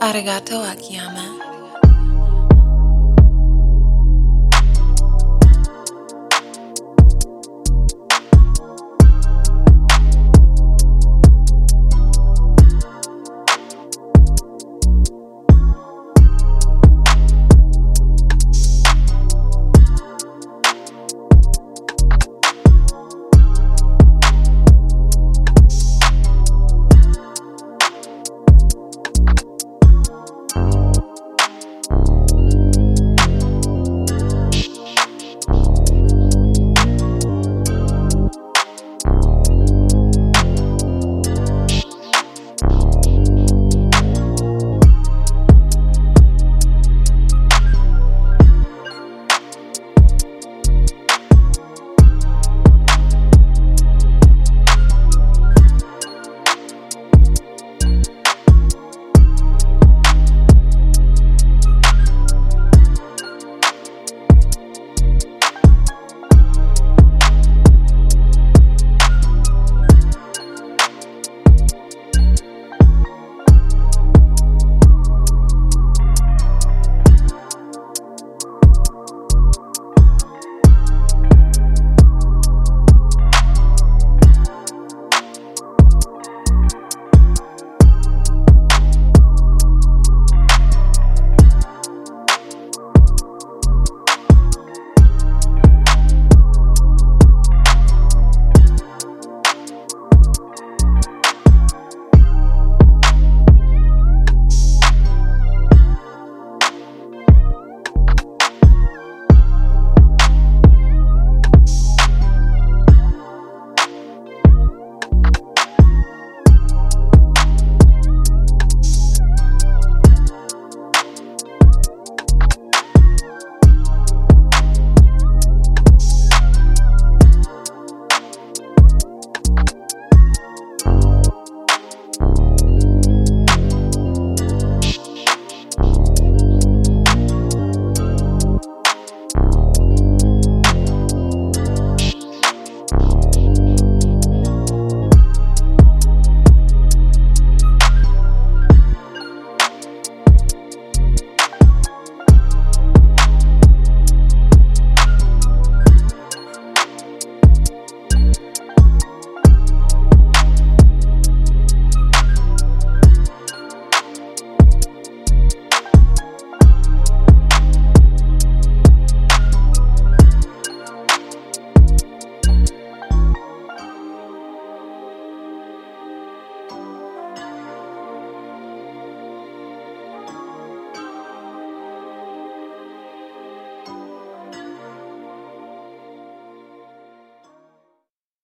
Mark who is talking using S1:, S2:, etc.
S1: Arigato Akiyama.